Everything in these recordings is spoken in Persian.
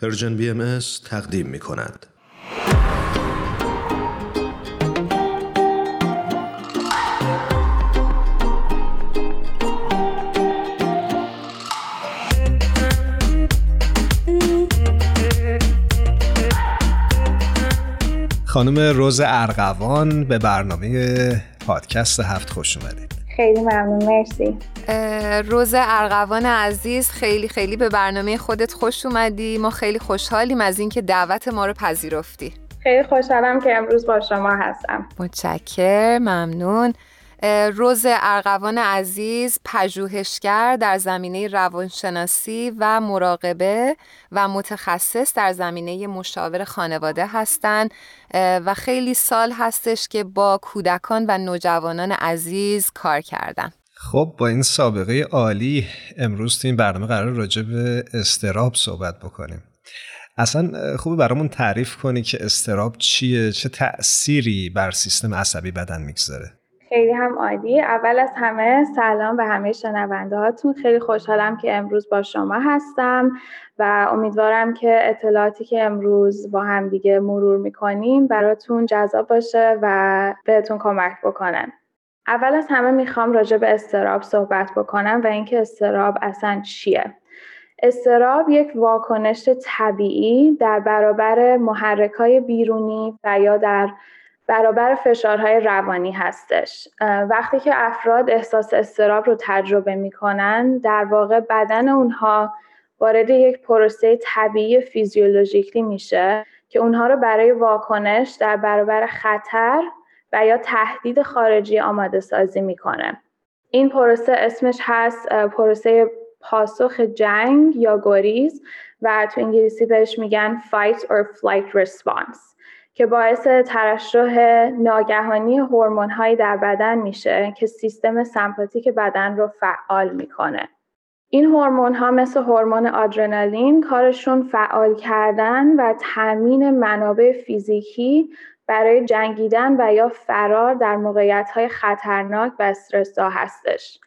پرژن بی ام تقدیم می کند. خانم روز ارغوان به برنامه پادکست هفت خوش اومدید خیلی ممنون مرسی. روز ارغوان عزیز خیلی خیلی به برنامه خودت خوش اومدی. ما خیلی خوشحالیم از اینکه دعوت ما رو پذیرفتی. خیلی خوشحالم که امروز با شما هستم. متشکر ممنون. روز ارغوان عزیز پژوهشگر در زمینه روانشناسی و مراقبه و متخصص در زمینه مشاور خانواده هستند. و خیلی سال هستش که با کودکان و نوجوانان عزیز کار کردن. خب با این سابقه عالی امروز تو این برنامه قرار راجع به استراب صحبت بکنیم. اصلا خوبه برامون تعریف کنی که استراب چیه؟ چه تأثیری بر سیستم عصبی بدن می‌گذاره؟ خیلی هم عالی. اول از همه سلام به همه شنونده هاتون خیلی خوشحالم که امروز با شما هستم و امیدوارم که اطلاعاتی که امروز با هم دیگه مرور می‌کنیم براتون جذاب باشه و بهتون کمک بکنن. اول از همه می‌خوام راجع به استراب صحبت بکنم و اینکه استراب اصلا چیه. استراب یک واکنش طبیعی در برابر محرکای بیرونی و یا در برابر فشارهای روانی هستش. وقتی که افراد احساس استراب رو تجربه می‌کنن در واقع بدن اونها وارد یک پروسه طبیعی فیزیولوژیکلی میشه که اونها رو برای واکنش در برابر خطر و یا تهدید خارجی آماده سازی می‌کنه. این پروسه اسمش هست پروسه پاسخ جنگ یا گریز و تو انگلیسی بهش میگن fight or flight response. که باعث ترشح ناگهانی هورمون هایی در بدن میشه که سیستم سمپاتیک بدن رو فعال می‌کنه. این هورمون ها مثل هورمون آدرنالین کارشون فعال کردن و تامین منابع فیزیکی برای جنگیدن و یا فرار در موقعیت های خطرناک و استرسا هستش.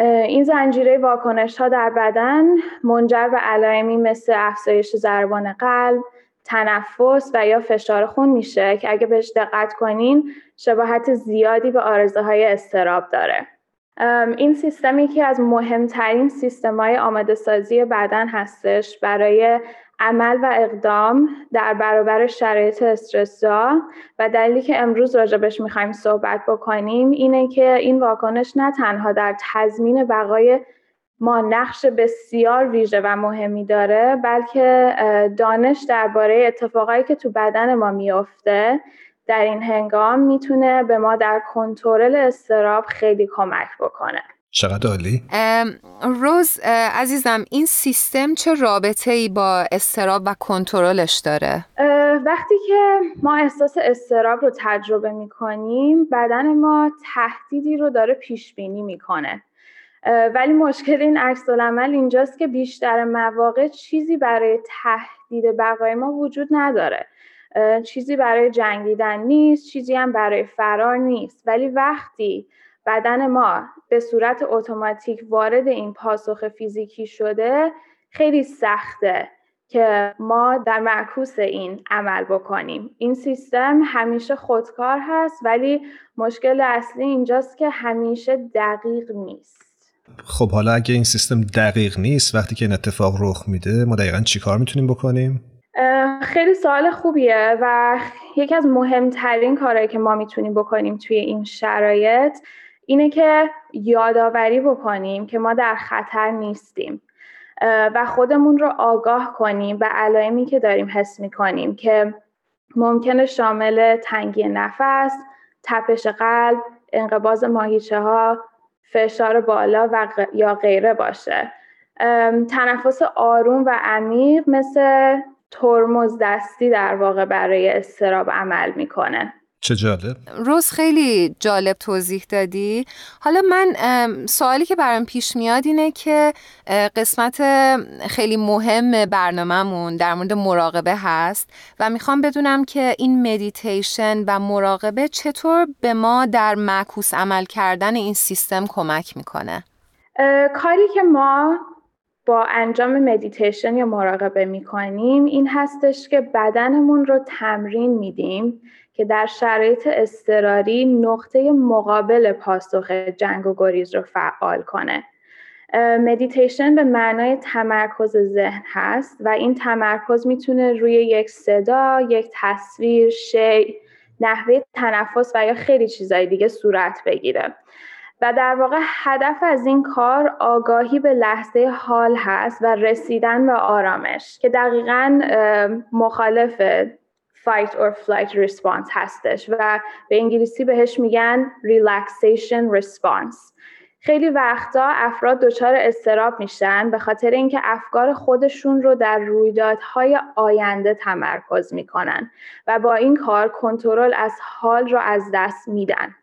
این زنجیره واکنش ها در بدن منجر به علائمی مثل افزایش ضربان قلب، تنفس و یا فشار خون میشه که اگه بهش دقت کنین شباهت زیادی به آرزه های استراب داره این سیستمی که از مهمترین سیستم های آماده سازی بدن هستش. برای عمل و اقدام در برابر شرایط استرسا و دلیلی که امروز راجبش می‌خوایم صحبت بکنیم اینه که این واکنش نه تنها در تضمین بقای ما نقش بسیار ویژه و مهمی داره بلکه دانش درباره اتفاقایی که تو بدن ما میافته در این هنگام می‌تونه به ما در کنترل استراب خیلی کمک بکنه. چقدر عالی؟ روز عزیزم این سیستم چه رابطه ای با استراب و کنترلش داره؟ وقتی که ما احساس استراب رو تجربه می‌کنیم بدن ما تهدیدی رو داره پیش بینی می‌کنه. ولی مشکل این عکس العمل اینجاست که بیشتر مواقع چیزی برای تهدید بقای ما وجود نداره. چیزی برای جنگیدن نیست چیزی هم برای فرار نیست. ولی وقتی بدن ما به صورت اتوماتیک وارد این پاسخ فیزیکی شده خیلی سخته که ما در معکوس این عمل بکنیم. این سیستم همیشه خودکار هست ولی مشکل اصلی اینجاست که همیشه دقیق نیست. خب حالا اگه این سیستم دقیق نیست وقتی که این اتفاق رخ میده ما دقیقا چی کار می‌تونیم بکنیم؟ خیلی سوال خوبیه و یکی از مهمترین کارهایی که ما می‌تونیم بکنیم توی این شرایط اینه که یادآوری بکنیم که ما در خطر نیستیم و خودمون رو آگاه کنیم به علائمی که داریم حس می‌کنیم که ممکنه شامل تنگی نفس، تپش قلب، انقباز ماهیچه ها، فشار بالا و یا غیره باشه. تنفس آروم و عمیق مثل ترمز دستی در واقع برای استراب عمل می‌کنه. چه جالب. روز خیلی جالب توضیح دادی. حالا من سوالی که برام پیش میاد اینه که قسمت خیلی مهم برنامهمون در مورد مراقبه هست و می‌خوام بدونم که این مدیتیشن و مراقبه چطور به ما در معکوس عمل کردن این سیستم کمک می‌کنه؟ کاری که ما با انجام مدیتیشن یا مراقبه می‌کنیم این هستش که بدنمون رو تمرین میدیم. که در شرایط اضطراری نقطه مقابل پاسخ جنگ و گریز رو فعال کنه. مدیتیشن به معنای تمرکز ذهن هست و این تمرکز می‌تونه روی یک صدا، یک تصویر، شی، نحوه تنفس و یا خیلی چیزای دیگه صورت بگیره. و در واقع هدف از این کار آگاهی به لحظه حال هست و رسیدن به آرامش که دقیقا مخالف fight or flight response هستش و به انگلیسی بهش میگن relaxation response. خیلی وقتا افراد دچار استراب میشن به خاطر اینکه افکار خودشون رو در رویدادهای آینده تمرکز می‌کنن و با این کار کنترل از حال رو از دست میدن.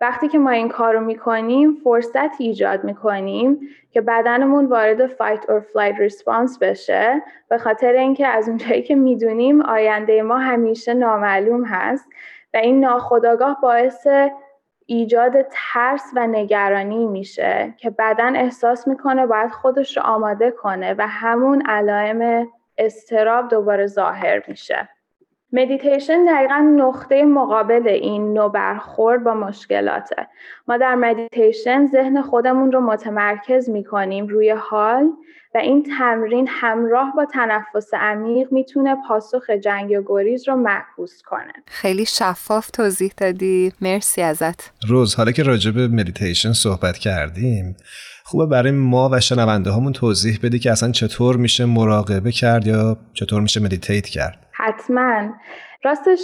وقتی که ما این کار رو می‌کنیم فرصت ایجاد می‌کنیم که بدنمون وارد fight or flight response بشه به خاطر اینکه از اونجایی که می‌دونیم آینده ما همیشه نامعلوم هست و این ناخودآگاه باعث ایجاد ترس و نگرانی میشه که بدن احساس می‌کنه باید خودش رو آماده کنه و همون علائم اضطراب دوباره ظاهر میشه. مدیتیشن دقیقا نقطه مقابل این نوع برخورد با مشکلاته. ما در مدیتیشن ذهن خودمون رو متمرکز می‌کنیم روی حال و این تمرین همراه با تنفس عمیق می‌تونه پاسخ جنگ و گریز رو معکوس کنه. خیلی شفاف توضیح دادی. مرسی ازت. رز حالا که راجع به مدیتیشن صحبت کردیم خوبه برای ما و شنونده هامون توضیح بدی که اصلا چطور میشه مراقبه کرد یا چطور میشه meditate کرد. حتما. راستش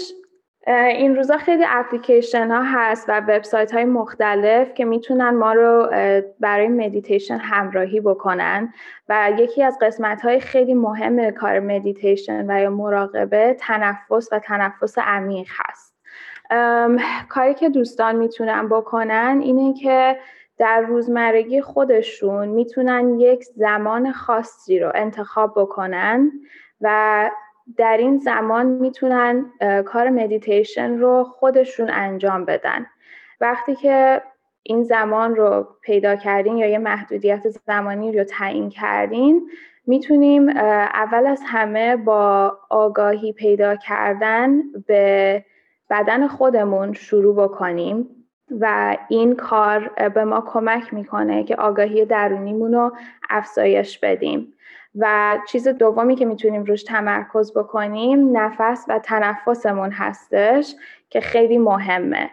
این روزا خیلی اپلیکیشن ها هست و وبسایت های مختلف که می‌تونن ما رو برای مدیتیشن همراهی بکنن و یکی از قسمت های خیلی مهم کار مدیتیشن و یا مراقبه تنفس و تنفس عمیق هست. کاری که دوستان می‌تونن بکنن اینه که در روزمرگی خودشون می‌تونن یک زمان خاصی رو انتخاب بکنن و در این زمان می‌تونن کار مدیتیشن رو خودشون انجام بدن. وقتی که این زمان رو پیدا کردین یا یه محدودیت زمانی رو تعیین کردین می‌تونیم اول از همه با آگاهی پیدا کردن به بدن خودمون شروع بکنیم. و این کار به ما کمک می‌کنه که آگاهی درونیمون رو افزایش بدیم. و چیز دومی که می‌تونیم روش تمرکز بکنیم نفس و تنفسمون هستش که خیلی مهمه.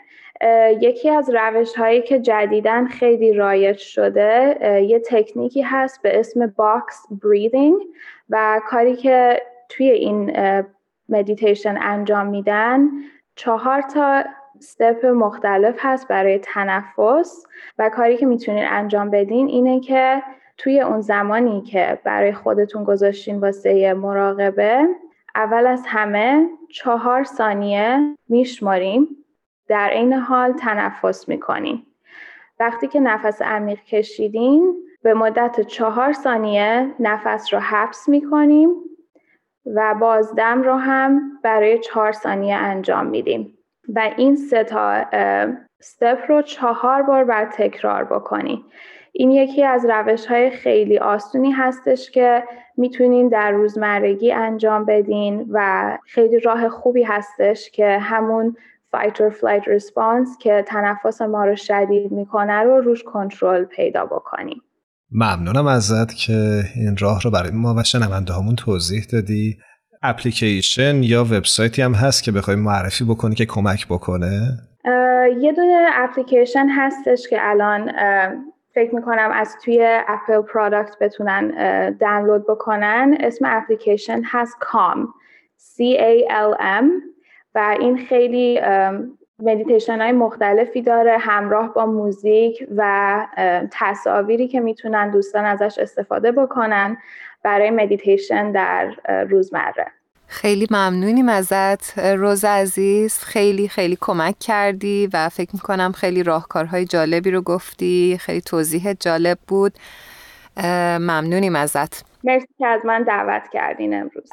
یکی از روش هایی که جدیدا خیلی رایج شده یه تکنیکی هست به اسم box breathing و کاری که توی این مدیتیشن انجام میدن چهار تا step مختلف هست برای تنفس و کاری که می‌تونین انجام بدین اینه که توی اون زمانی که برای خودتون گذاشتین واسه مراقبه اول از همه چهار ثانیه میشماریم در این حال تنفس می‌کنیم وقتی که نفس عمیق کشیدین به مدت چهار ثانیه نفس رو حبس می‌کنیم و بازدم رو هم برای چهار ثانیه انجام میدیم. و این سه تا استپ رو چهار بار بعد تکرار بکنید این یکی از روش های خیلی آسونی هستش که می‌تونین در روزمرگی انجام بدین و خیلی راه خوبی هستش که همون fight or flight response که تنفس ما رو شدید می‌کنه رو روش کنترل پیدا بکنیم ممنونم ازت که این راه رو برای ما و شنونده توضیح دادی. اپلیکیشن یا وبسایتی هم هست که بخوای معرفی بکنی که کمک بکنه؟ یه دونه اپلیکیشن هستش که الان فکر می‌کنم از توی Apple product بتونن دانلود بکنن. اسم اپلیکیشن هست Calm. C A L M. و این خیلی مدیتیشن های مختلفی داره. همراه با موزیک و تصاویری که می‌تونن دوستان ازش استفاده بکنن. برای مدیتیشن در روزمره. خیلی ممنونیم ازت. رز عزیز خیلی خیلی کمک کردی و فکر می‌کنم خیلی راهکارهای جالبی رو گفتی. خیلی توضیح جالب بود. ممنونیم ازت. مرسی که از من دعوت کردین امروز.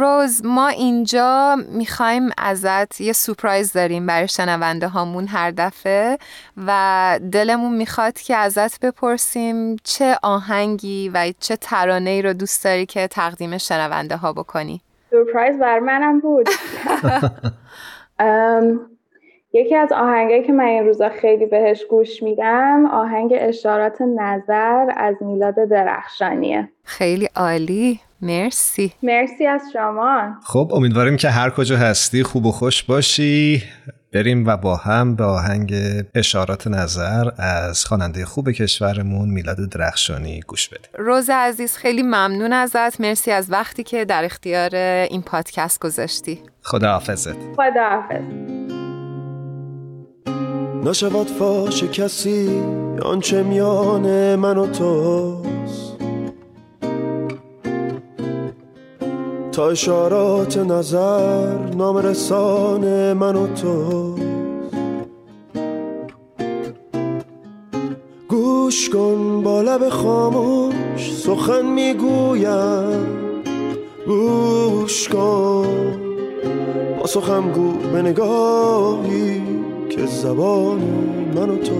رز ما اینجا می‌خوایم ازت یه surprise داریم برای شنونده هامون هر دفعه و دلمون می‌خواد که ازت بپرسیم چه آهنگی و چه ترانه ای رو دوست داری که تقدیم شنونده ها بکنی. سپرایز بر منم بود. یکی از آهنگایی که من این روزا خیلی بهش گوش میدم آهنگ اشارات نظر از میلاد درخشانیه. خیلی عالی. مرسی. مرسی از شما. خب امیدواریم که هر کجا هستی خوب و خوش باشی. بریم و با هم به آهنگ اشارات نظر از خواننده خوب کشورمون میلاد درخشانی گوش بدیم. روز عزیز خیلی ممنون ازت. مرسی از وقتی که در اختیار این پادکست گذاشتی. خدا حافظت خدا حافظ نشود فاش کسی آنچه میان من و توست. تا اشارات نظر نام رسان من و تو گوش کن با لب خاموش سخن می‌گویم. گوش کن با سخم گو به نگاهی که زبان من و تو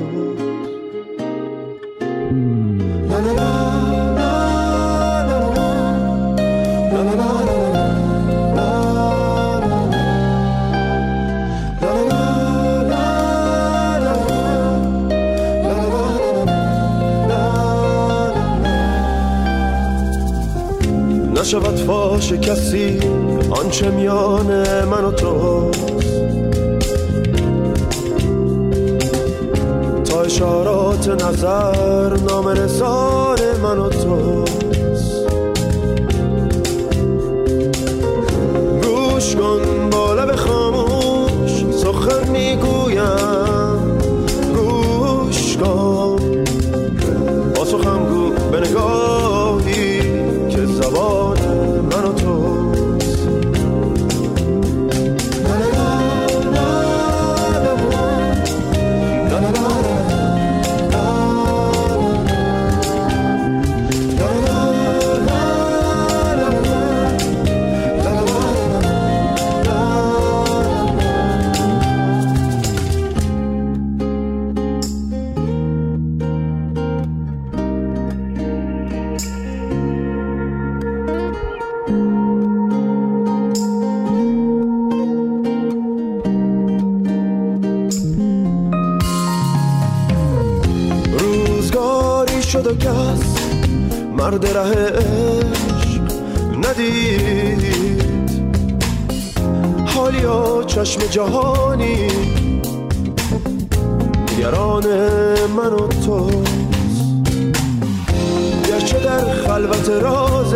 نشود فاش کسی آنچه میان من و تو اشارات نظر نام رسان من و تو. کس مرد ره عشق ندید حالیا چشم جهانی نگران من و تو گرچه در خلوت راز